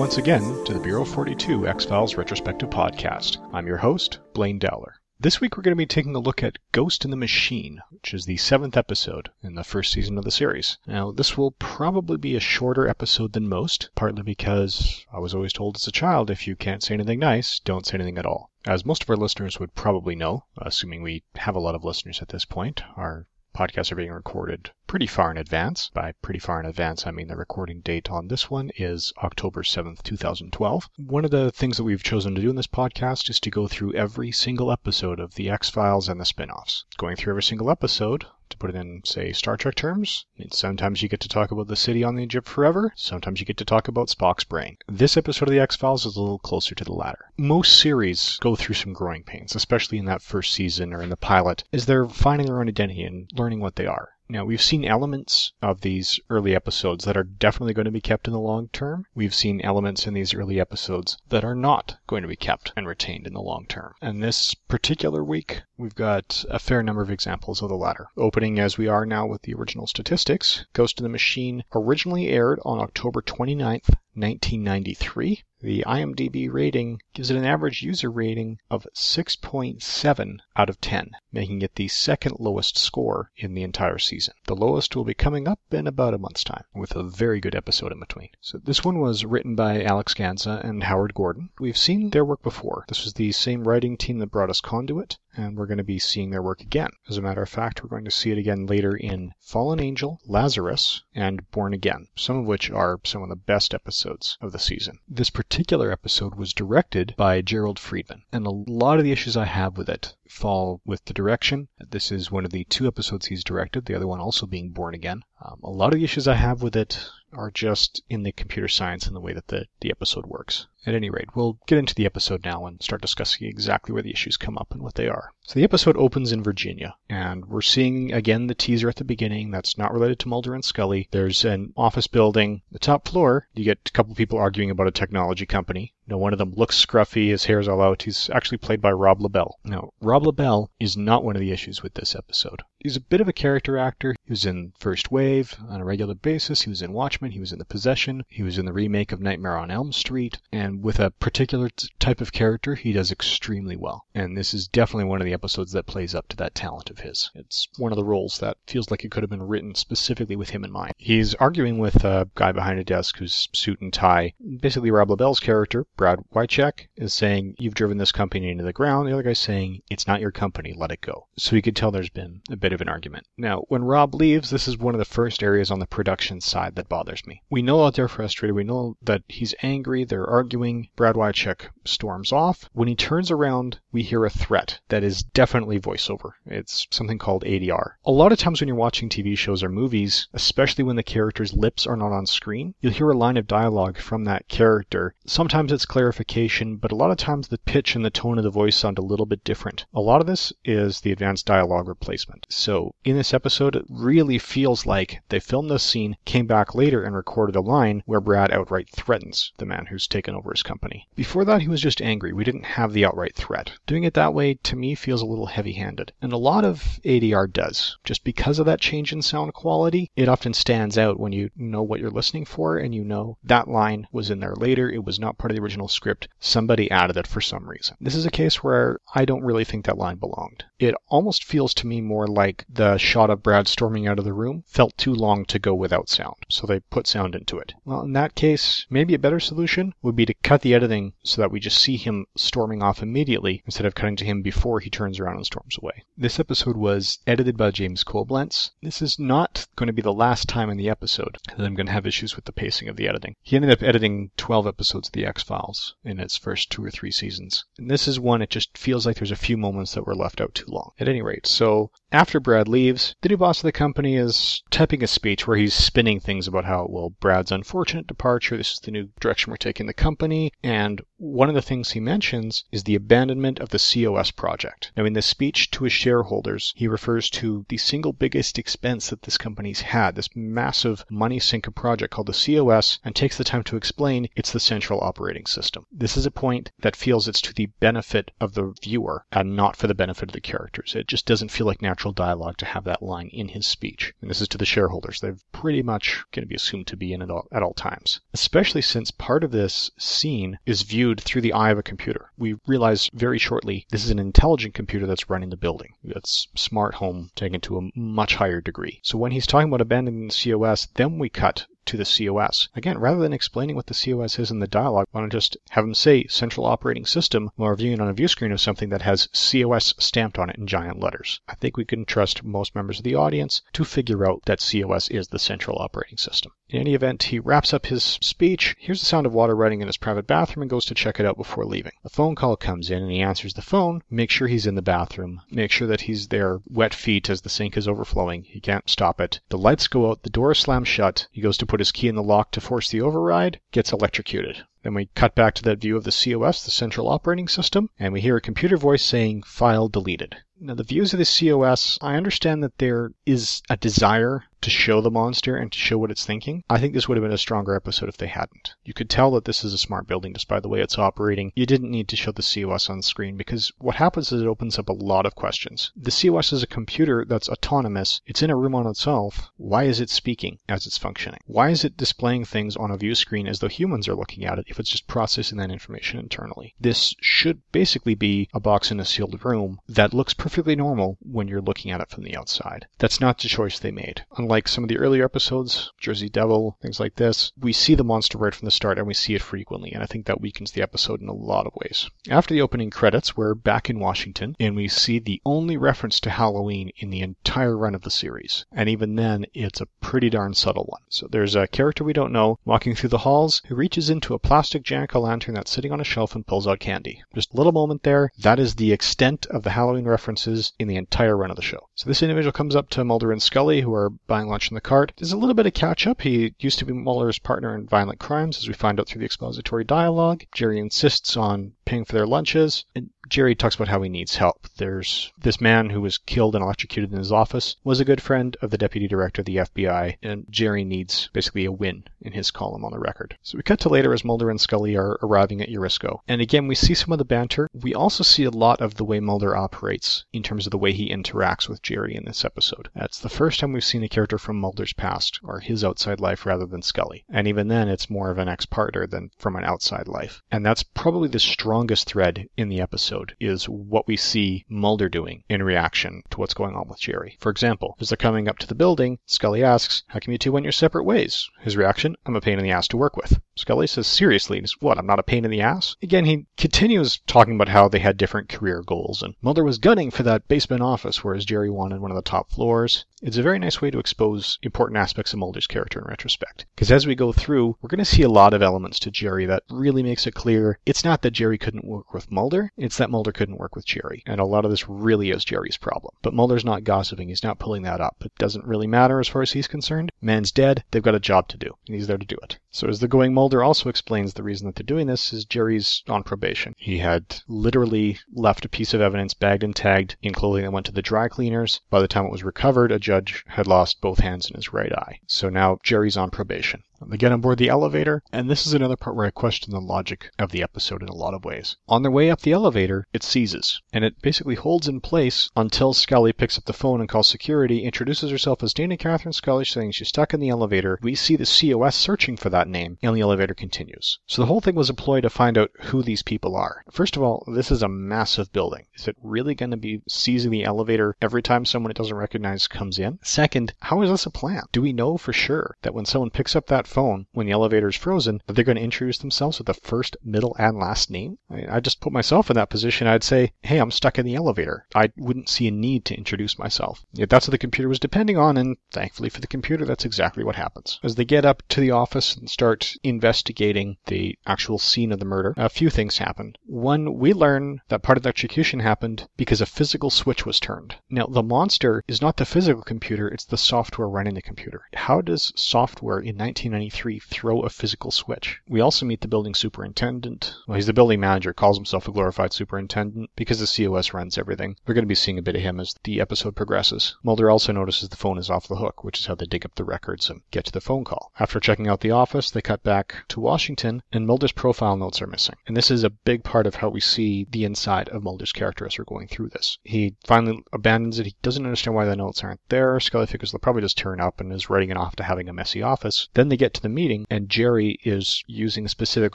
Once again to the Bureau 42 X Files Retrospective Podcast. I'm your host, Blaine Dowler. This week we're going to be taking a look at Ghost in the Machine, which is the seventh episode in the first season of the series. Now, this will probably be a shorter episode than most, partly because I was always told as a child if you can't say anything nice, don't say anything at all. As most of our listeners would probably know, assuming we have a lot of listeners at this point, our podcasts are being recorded pretty far in advance. By pretty far in advance, I mean the recording date on this one is October 7th, 2012. One of the things that we've chosen to do in this podcast is to go through every single episode of The X Files and the spin offs. Going through every single episode, to put it in, say, Star Trek terms, sometimes you get to talk about the city on the Edge of Forever, sometimes you get to talk about Spock's brain. This episode of The X Files is a little closer to the latter. Most series go through some growing pains, especially in that first season or in the pilot, as they're finding their own identity and learning what they are. Now, we've seen elements of these early episodes that are definitely going to be kept in the long term. We've seen elements in these early episodes that are not going to be kept and retained in the long term. And this particular week, we've got a fair number of examples of the latter. Opening as we are now with the original statistics, Ghost in the Machine originally aired on October 29th, 1993. The IMDb rating gives it an average user rating of 6.7 out of 10, making it the second lowest score in the entire season. The lowest will be coming up in about a month's time, with a very good episode in between. So this one was written by Alex Gansa and Howard Gordon. We've seen their work before. This was the same writing team that brought us Conduit, and we're going to be seeing their work again. As a matter of fact, we're going to see it again later in Fallen Angel, Lazarus, and Born Again, some of which are some of the best episodes of the season. This particular episode was directed by Jerrold Freedman, and a lot of the issues I have with it fall with the direction. This is one of the two episodes he's directed, the other one also being Born Again. Um, a lot of the issues I have with it are just in the computer science and the way that the, the episode works. At any rate, we'll get into the episode now and start discussing exactly where the issues come up and what they are. So the episode opens in Virginia, and we're seeing again the teaser at the beginning that's not related to Mulder and Scully. There's an office building. The top floor, you get a couple people arguing about a technology company. Know, one of them looks scruffy, his hair's all out. He's actually played by Rob LaBelle. Now, Rob LaBelle is not one of the issues with this episode. He's a bit of a character actor. He was in First Wave on a regular basis. He was in Watchmen. He was in The Possession. He was in the remake of Nightmare on Elm Street. And with a particular t- type of character, he does extremely well. And this is definitely one of the episodes that plays up to that talent of his. It's one of the roles that feels like it could have been written specifically with him in mind. He's arguing with a guy behind a desk who's suit and tie. Basically, Rob LaBelle's character, Brad Wycheck, is saying, You've driven this company into the ground. The other guy's saying, It's not your company, let it go. So you could tell there's been a bit of an argument. Now, when Rob leaves, this is one of the first areas on the production side that bothers me. We know that they're frustrated. We know that he's angry. They're arguing. Brad Wycheck storms off. When he turns around, we hear a threat that is definitely voiceover. It's something called ADR. A lot of times when you're watching TV shows or movies, especially when the character's lips are not on screen, you'll hear a line of dialogue from that character. Sometimes it's clarification, but a lot of times the pitch and the tone of the voice sound a little bit different. A lot of this is the advanced dialogue replacement. So in this episode, it really feels like they filmed this scene, came back later and recorded a line where Brad outright threatens the man who's taken over company. Before that, he was just angry. We didn't have the outright threat. Doing it that way, to me, feels a little heavy handed. And a lot of ADR does. Just because of that change in sound quality, it often stands out when you know what you're listening for and you know that line was in there later. It was not part of the original script. Somebody added it for some reason. This is a case where I don't really think that line belonged. It almost feels to me more like the shot of Brad storming out of the room felt too long to go without sound, so they put sound into it. Well, in that case, maybe a better solution would be to cut the editing so that we just see him storming off immediately instead of cutting to him before he turns around and storms away. This episode was edited by James Coblentz. This is not going to be the last time in the episode that I'm going to have issues with the pacing of the editing. He ended up editing 12 episodes of The X Files in its first two or three seasons. And this is one, it just feels like there's a few moments that were left out too long. At any rate, so after Brad leaves, the new boss of the company is typing a speech where he's spinning things about how, well, Brad's unfortunate departure, this is the new direction we're taking the company, and one of the things he mentions is the abandonment of the COS project. Now, in this speech to his shareholders, he refers to the single biggest expense that this company's had, this massive money sinker project called the COS, and takes the time to explain it's the central operating system. This is a point that feels it's to the benefit of the viewer and not for the benefit of the characters. It just doesn't feel like natural dialogue to have that line in his speech. And this is to the shareholders. They're pretty much going to be assumed to be in it all, at all times, especially since part of this scene is viewed through the eye of a computer. We realize very shortly this is an intelligent computer that's running the building. It's smart home taken to a much higher degree. So when he's talking about abandoning the COS, then we cut to the COS. Again, rather than explaining what the COS is in the dialogue, why don't just have them say central operating system while reviewing on a view screen of something that has COS stamped on it in giant letters. I think we can trust most members of the audience to figure out that COS is the central operating system. In any event, he wraps up his speech, hears the sound of water running in his private bathroom, and goes to check it out before leaving. A phone call comes in, and he answers the phone, make sure he's in the bathroom, make sure that he's there, wet feet as the sink is overflowing. He can't stop it. The lights go out, the door slams shut. He goes to put his key in the lock to force the override, gets electrocuted. Then we cut back to that view of the COS, the central operating system, and we hear a computer voice saying, file deleted. Now, the views of the COS, I understand that there is a desire to show the monster and to show what it's thinking. I think this would have been a stronger episode if they hadn't. You could tell that this is a smart building just by the way it's operating. You didn't need to show the COS on screen because what happens is it opens up a lot of questions. The COS is a computer that's autonomous. It's in a room on itself. Why is it speaking as it's functioning? Why is it displaying things on a view screen as though humans are looking at it if it's just processing that information internally? This should basically be a box in a sealed room that looks perfectly normal when you're looking at it from the outside. That's not the choice they made. Unlike some of the earlier episodes, Jersey Devil, things like this, we see the monster right from the start and we see it frequently, and I think that weakens the episode in a lot of ways. After the opening credits, we're back in Washington and we see the only reference to Halloween in the entire run of the series. And even then, it's a pretty darn subtle one. So there's a character we don't know walking through the halls who reaches into a plastic jack o' lantern that's sitting on a shelf and pulls out candy. Just a little moment there. That is the extent of the Halloween references in the entire run of the show. So this individual comes up to Mulder and Scully, who are buying lunch in the cart. There's a little bit of catch up. He used to be Mulder's partner in violent crimes, as we find out through the expository dialogue. Jerry insists on paying for their lunches. And Jerry talks about how he needs help. There's this man who was killed and electrocuted in his office was a good friend of the deputy director of the FBI, and Jerry needs basically a win in his column on the record. So we cut to later as Mulder and Scully are arriving at Eurisko. And again, we see some of the banter. We also see a lot of the way Mulder operates in terms of the way he interacts with Jerry in this episode. That's the first time we've seen a character from Mulder's past, or his outside life rather than Scully. And even then, it's more of an ex-partner than from an outside life. And that's probably the strongest thread in the episode is what we see Mulder doing in reaction to what's going on with Jerry. For example, as they're coming up to the building, Scully asks, How come you two went your separate ways? His reaction, I'm a pain in the ass to work with. Scully says, Seriously, what, I'm not a pain in the ass? Again, he continues talking about how they had different career goals, and Mulder was gunning for that basement office, whereas Jerry wanted one of the top floors. It's a very nice way to expose important aspects of Mulder's character in retrospect. Because as we go through, we're going to see a lot of elements to Jerry that really makes it clear it's not that Jerry couldn't work with Mulder, it's that Mulder couldn't work with Jerry. And a lot of this really is Jerry's problem. But Mulder's not gossiping, he's not pulling that up. It doesn't really matter as far as he's concerned. Man's dead, they've got a job to do, and he's there to do it. So as they're going, Mulder also explains the reason that they're doing this is Jerry's on probation. He had literally left a piece of evidence bagged and tagged in clothing that went to the dry cleaners. By the time it was recovered, a judge had lost both hands in his right eye. So now Jerry's on probation. They get on board the elevator, and this is another part where I question the logic of the episode in a lot of ways. On their way up the elevator, it seizes, and it basically holds in place until Scully picks up the phone and calls security, introduces herself as Dana Catherine Scully, saying she's stuck in the elevator. We see the COS searching for that name, and the elevator continues. So the whole thing was a ploy to find out who these people are. First of all, this is a massive building. Is it really going to be seizing the elevator every time someone it doesn't recognize comes in? Second, how is this a plan? Do we know for sure that when someone picks up that phone when the elevator is frozen that they're going to introduce themselves with the first, middle, and last name? I, I just put myself in that position. I'd say, hey, I'm stuck in the elevator. I wouldn't see a need to introduce myself. Yet that's what the computer was depending on, and thankfully for the computer, that's exactly what happens. As they get up to the office and start investigating the actual scene of the murder, a few things happen. One, we learn that part of the execution happened because a physical switch was turned. Now, the monster is not the physical computer, it's the software running the computer. How does software in 1993 throw a physical switch. We also meet the building superintendent. Well, he's the building manager, calls himself a glorified superintendent because the COS runs everything. We're going to be seeing a bit of him as the episode progresses. Mulder also notices the phone is off the hook, which is how they dig up the records and get to the phone call. After checking out the office, they cut back to Washington, and Mulder's profile notes are missing. And this is a big part of how we see the inside of Mulder's character as we're going through this. He finally abandons it. He doesn't understand why the notes aren't there. Scully figures they'll probably just turn up and is writing it off to having a messy office. Then they get to the meeting, and Jerry is using specific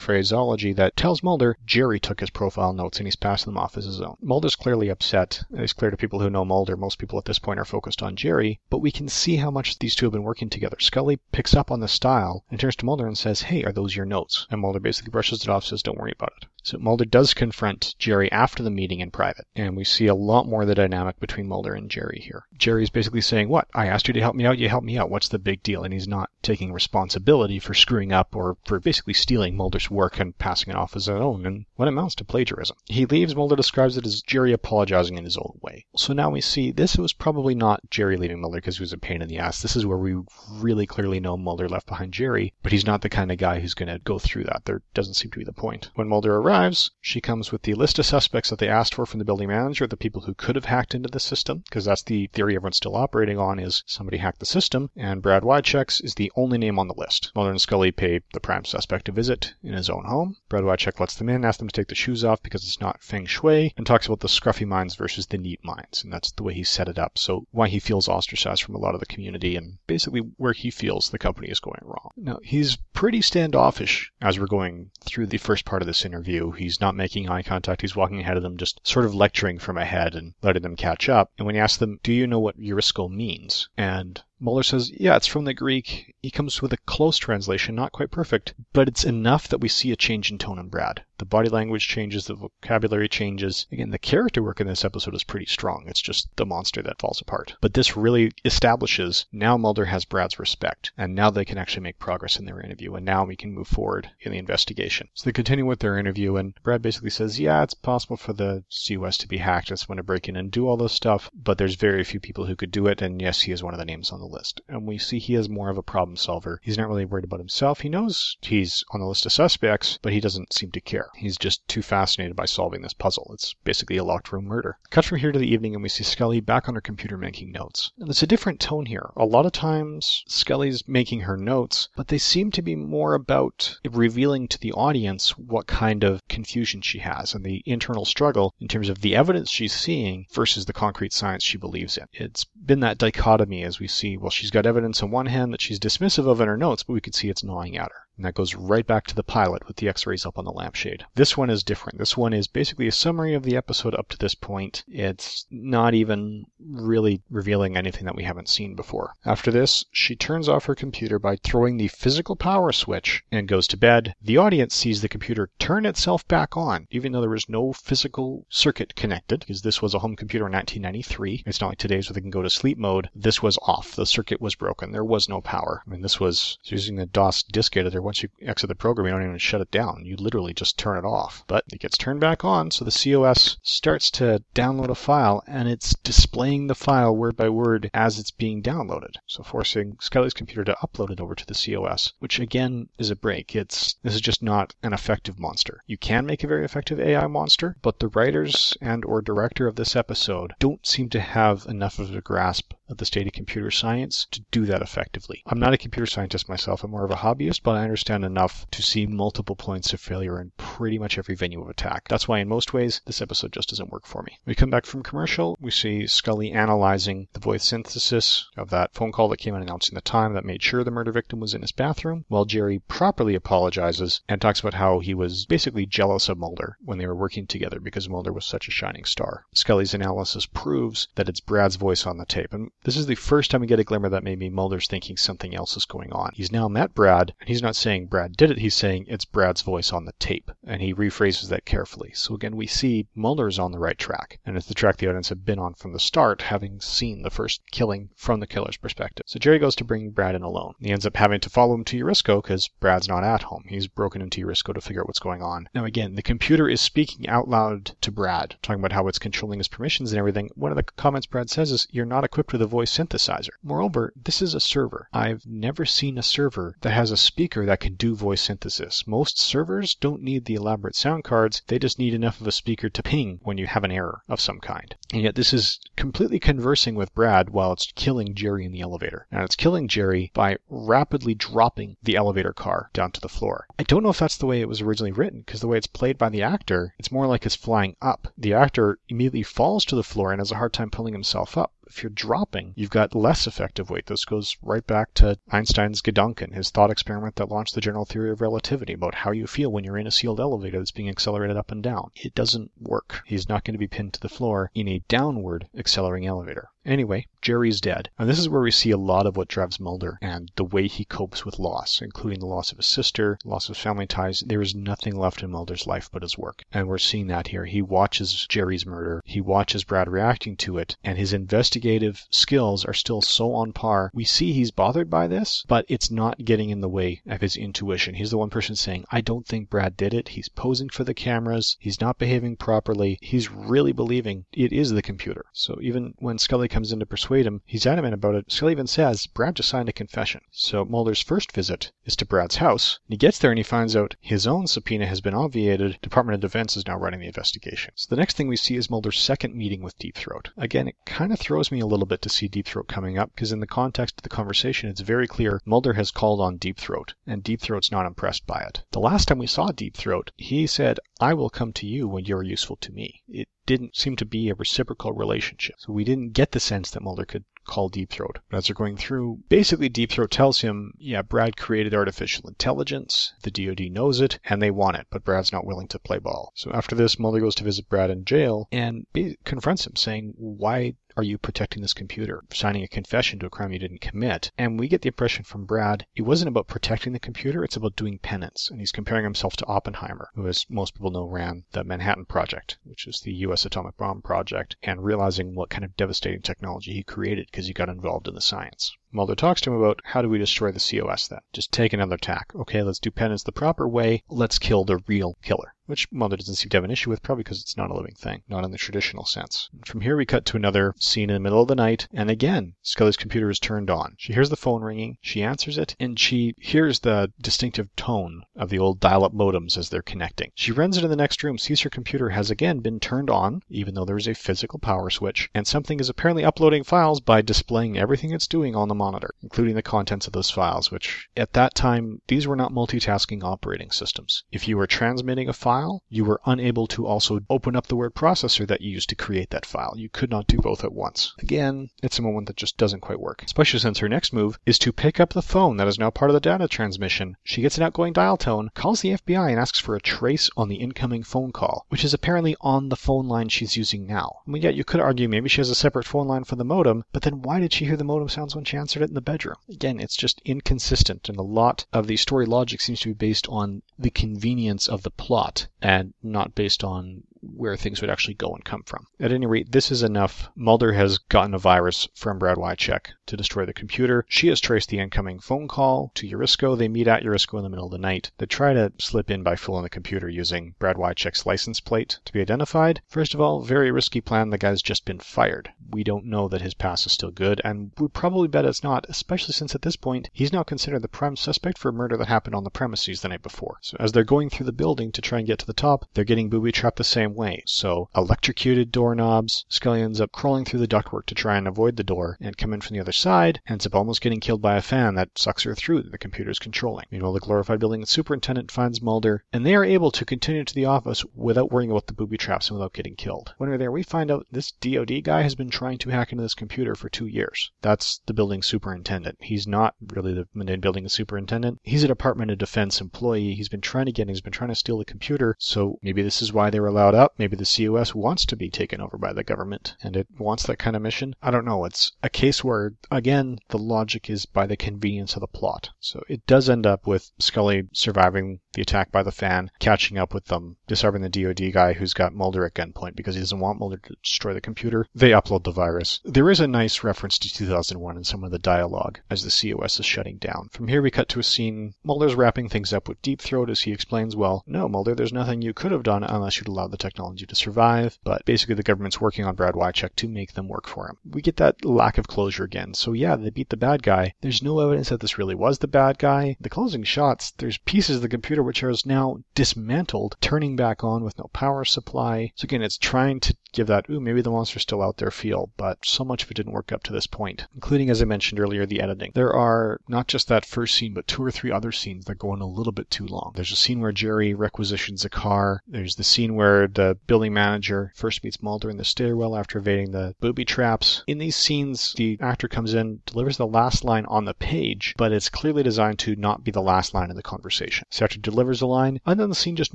phraseology that tells Mulder Jerry took his profile notes and he's passing them off as his own. Mulder's clearly upset. It's clear to people who know Mulder, most people at this point are focused on Jerry, but we can see how much these two have been working together. Scully picks up on the style and turns to Mulder and says, Hey, are those your notes? And Mulder basically brushes it off, says, Don't worry about it. So Mulder does confront Jerry after the meeting in private, and we see a lot more of the dynamic between Mulder and Jerry here. Jerry's basically saying, What? I asked you to help me out, you helped me out. What's the big deal? And he's not taking responsibility for screwing up or for basically stealing Mulder's work and passing it off as his own, and what amounts to plagiarism. He leaves, Mulder describes it as Jerry apologizing in his own way. So now we see this was probably not Jerry leaving Mulder because he was a pain in the ass. This is where we really clearly know Mulder left behind Jerry, but he's not the kind of guy who's going to go through that. There doesn't seem to be the point. When Mulder arrives, arrives, she comes with the list of suspects that they asked for from the building manager, the people who could have hacked into the system, because that's the theory everyone's still operating on is somebody hacked the system, and Brad Wychecks is the only name on the list. Mulder and Scully pay the prime suspect a visit in his own home. Brad lets them in, asks them to take the shoes off because it's not feng shui, and talks about the scruffy minds versus the neat minds, and that's the way he set it up. So why he feels ostracized from a lot of the community, and basically where he feels the company is going wrong. Now he's pretty standoffish as we're going through the first part of this interview. He's not making eye contact. He's walking ahead of them, just sort of lecturing from ahead and letting them catch up. And when he asks them, Do you know what Eurisko means? And Mulder says, yeah, it's from the Greek. He comes with a close translation, not quite perfect, but it's enough that we see a change in tone in Brad. The body language changes, the vocabulary changes. Again, the character work in this episode is pretty strong. It's just the monster that falls apart. But this really establishes now Mulder has Brad's respect, and now they can actually make progress in their interview, and now we can move forward in the investigation. So they continue with their interview, and Brad basically says, yeah, it's possible for the COS to be hacked. It's going to break in and do all this stuff, but there's very few people who could do it, and yes, he is one of the names on the the list. And we see he is more of a problem solver. He's not really worried about himself. He knows he's on the list of suspects, but he doesn't seem to care. He's just too fascinated by solving this puzzle. It's basically a locked room murder. Cut from here to the evening, and we see Scully back on her computer making notes. And it's a different tone here. A lot of times, Scully's making her notes, but they seem to be more about revealing to the audience what kind of confusion she has and the internal struggle in terms of the evidence she's seeing versus the concrete science she believes in. It's been that dichotomy as we see well, she's got evidence on one hand that she's dismissive of in her notes, but we could see it's gnawing at her. And that goes right back to the pilot with the x rays up on the lampshade. This one is different. This one is basically a summary of the episode up to this point. It's not even really revealing anything that we haven't seen before. After this, she turns off her computer by throwing the physical power switch and goes to bed. The audience sees the computer turn itself back on, even though there was no physical circuit connected, because this was a home computer in 1993. It's not like today's where they can go to sleep mode. This was off. The circuit was broken. There was no power. I mean, this was using the DOS disk editor once you exit the program, you don't even shut it down. You literally just turn it off. But it gets turned back on, so the COS starts to download a file, and it's displaying the file word by word as it's being downloaded. So forcing Scully's computer to upload it over to the COS, which again is a break. It's this is just not an effective monster. You can make a very effective AI monster, but the writers and or director of this episode don't seem to have enough of a grasp of the state of computer science to do that effectively. I'm not a computer scientist myself, I'm more of a hobbyist, but I understand enough to see multiple points of failure in pretty much every venue of attack. That's why, in most ways, this episode just doesn't work for me. We come back from commercial, we see Scully analyzing the voice synthesis of that phone call that came in announcing the time that made sure the murder victim was in his bathroom, while Jerry properly apologizes and talks about how he was basically jealous of Mulder when they were working together because Mulder was such a shining star. Scully's analysis proves that it's Brad's voice on the tape, and this is the first time we get a glimmer that maybe Mulder's thinking something else is going on. He's now met Brad, and he's not saying Brad did it, he's saying it's Brad's voice on the tape. And he rephrases that carefully. So again, we see Mulder's on the right track, and it's the track the audience have been on from the start, having seen the first killing from the killer's perspective. So Jerry goes to bring Brad in alone. He ends up having to follow him to Eurisko because Brad's not at home. He's broken into Eurisko to figure out what's going on. Now again, the computer is speaking out loud to Brad, talking about how it's controlling his permissions and everything. One of the comments Brad says is, You're not equipped with a voice synthesizer. Moreover, this is a server. I've never seen a server that has a speaker that can do voice synthesis. Most servers don't need the elaborate sound cards, they just need enough of a speaker to ping when you have an error of some kind. And yet this is completely conversing with Brad while it's killing Jerry in the elevator. And it's killing Jerry by rapidly dropping the elevator car down to the floor. I don't know if that's the way it was originally written, because the way it's played by the actor, it's more like it's flying up. The actor immediately falls to the floor and has a hard time pulling himself up if you're dropping, you've got less effective weight. This goes right back to Einstein's Gedanken, his thought experiment that launched the general theory of relativity about how you feel when you're in a sealed elevator that's being accelerated up and down. It doesn't work. He's not going to be pinned to the floor in a downward accelerating elevator. Anyway, Jerry's dead. And this is where we see a lot of what drives Mulder and the way he copes with loss, including the loss of his sister, loss of family ties. There is nothing left in Mulder's life but his work. And we're seeing that here. He watches Jerry's murder, he watches Brad reacting to it, and his investigative skills are still so on par. We see he's bothered by this, but it's not getting in the way of his intuition. He's the one person saying, I don't think Brad did it. He's posing for the cameras, he's not behaving properly, he's really believing it is the computer. So even when Scully comes in to persuade him, he's adamant about it. Scully even says Brad just signed a confession. So Mulder's first visit is to Brad's house. He gets there and he finds out his own subpoena has been obviated. Department of Defense is now running the investigation. So the next thing we see is Mulder's second meeting with Deep Throat. Again, it kind of throws me a little bit to see Deep Throat coming up because in the context of the conversation, it's very clear Mulder has called on Deep Throat and Deep Throat's not impressed by it. The last time we saw Deep Throat, he said, I will come to you when you're useful to me. It didn't seem to be a reciprocal relationship. So we didn't get the sense that Mulder could call Deep Throat. As they're going through, basically Deep Throat tells him, yeah, Brad created artificial intelligence, the DoD knows it, and they want it, but Brad's not willing to play ball. So after this, Mulder goes to visit Brad in jail and confronts him, saying, why are you protecting this computer? Signing a confession to a crime you didn't commit. And we get the impression from Brad, it wasn't about protecting the computer, it's about doing penance. And he's comparing himself to Oppenheimer, who, as most people know, ran the Manhattan Project, which is the U.S. atomic bomb project, and realizing what kind of devastating technology he created because he got involved in the science. Mulder talks to him about how do we destroy the COS then? Just take another tack. Okay, let's do penance the proper way. Let's kill the real killer. Which Mulder doesn't seem to have an issue with, probably because it's not a living thing, not in the traditional sense. From here, we cut to another scene in the middle of the night, and again, Scully's computer is turned on. She hears the phone ringing, she answers it, and she hears the distinctive tone of the old dial up modems as they're connecting. She runs into the next room, sees her computer has again been turned on, even though there is a physical power switch, and something is apparently uploading files by displaying everything it's doing on the monitor, including the contents of those files, which at that time, these were not multitasking operating systems. If you were transmitting a file, you were unable to also open up the word processor that you used to create that file. You could not do both at once. Again, it's a moment that just doesn't quite work, especially since her next move is to pick up the phone that is now part of the data transmission. She gets an outgoing dial tone, calls the FBI, and asks for a trace on the incoming phone call, which is apparently on the phone line she's using now. I mean, yet you could argue maybe she has a separate phone line for the modem, but then why did she hear the modem sounds when she answered it in the bedroom? Again, it's just inconsistent, and a lot of the story logic seems to be based on the convenience of the plot and not based on where things would actually go and come from. At any rate, this is enough. Mulder has gotten a virus from Brad Wycheck to destroy the computer. She has traced the incoming phone call to Eurisko. They meet at Eurisko in the middle of the night. They try to slip in by fooling the computer using Brad Wycheck's license plate to be identified. First of all, very risky plan. The guy's just been fired. We don't know that his past is still good, and would probably bet it's not, especially since at this point he's now considered the prime suspect for a murder that happened on the premises the night before. So as they're going through the building to try and get to the top, they're getting booby trapped the same way. So electrocuted doorknobs. Scully ends up crawling through the ductwork to try and avoid the door and come in from the other side, ends up almost getting killed by a fan that sucks her through that the computer's controlling. Meanwhile, the glorified building superintendent finds Mulder, and they are able to continue to the office without worrying about the booby traps and without getting killed. When we're there, we find out this DoD guy has been trying to hack into this computer for two years. That's the building superintendent. He's not really the main building superintendent. He's a Department of Defense employee. He's been trying to get in, he's been trying to steal the computer, so maybe this is why they were allowed up. Maybe the COS wants to be taken over by the government and it wants that kind of mission. I don't know. It's a case where, again, the logic is by the convenience of the plot. So it does end up with Scully surviving the attack by the fan, catching up with them, disarming the DoD guy who's got Mulder at gunpoint because he doesn't want Mulder to destroy the computer. They upload the virus. There is a nice reference to 2001 in some of the dialogue as the COS is shutting down. From here, we cut to a scene. Mulder's wrapping things up with Deep Throat as he explains, well, no, Mulder, there's nothing you could have done unless you'd allowed the technology to survive, but basically the government's working on Brad Wycheck to make them work for him. We get that lack of closure again. So yeah, they beat the bad guy. There's no evidence that this really was the bad guy. The closing shots, there's pieces of the computer which are now dismantled, turning back on with no power supply. So again, it's trying to give that, ooh, maybe the monster's still out there feel, but so much of it didn't work up to this point, including, as I mentioned earlier, the editing. There are not just that first scene, but two or three other scenes that go on a little bit too long. There's a scene where Jerry requisitions a car. There's the scene where the building manager first meets Mulder in the stairwell after evading the booby traps. In these scenes, the actor comes in, delivers the last line on the page, but it's clearly designed to not be the last line in the conversation. So the actor delivers a line, and then the scene just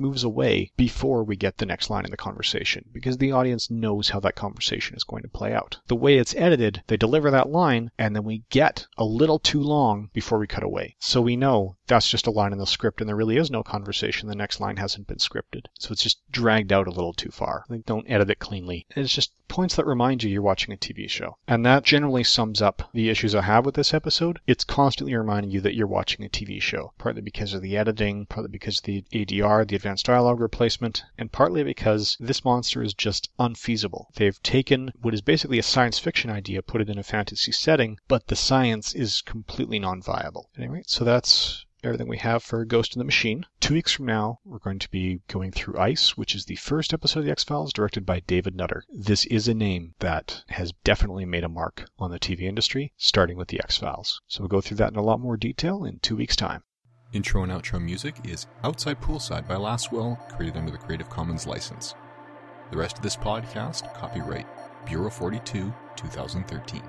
moves away before we get the next line in the conversation, because the audience knows how that conversation is going to play out. The way it's edited, they deliver that line, and then we get a little too long before we cut away. So we know that's just a line in the script, and there really is no conversation. The next line hasn't been scripted. So it's just dragged out a little too far. They don't edit it cleanly. It's just points that remind you you're watching a TV show. And that generally sums up the issues I have with this episode. It's constantly reminding you that you're watching a TV show, partly because of the editing, partly because of the ADR, the advanced dialogue replacement, and partly because this monster is just unfeasible. They've taken what is basically a science fiction idea, put it in a fantasy setting, but the science is completely non-viable. Anyway, so that's everything we have for Ghost in the Machine. Two weeks from now, we're going to be going through Ice, which is the first episode of The X Files directed by David Nutter. This is a name that has definitely made a mark on the TV industry, starting with The X Files. So we'll go through that in a lot more detail in two weeks' time. Intro and outro music is Outside Poolside by Lastwell, created under the Creative Commons license. The rest of this podcast, copyright Bureau 42, 2013.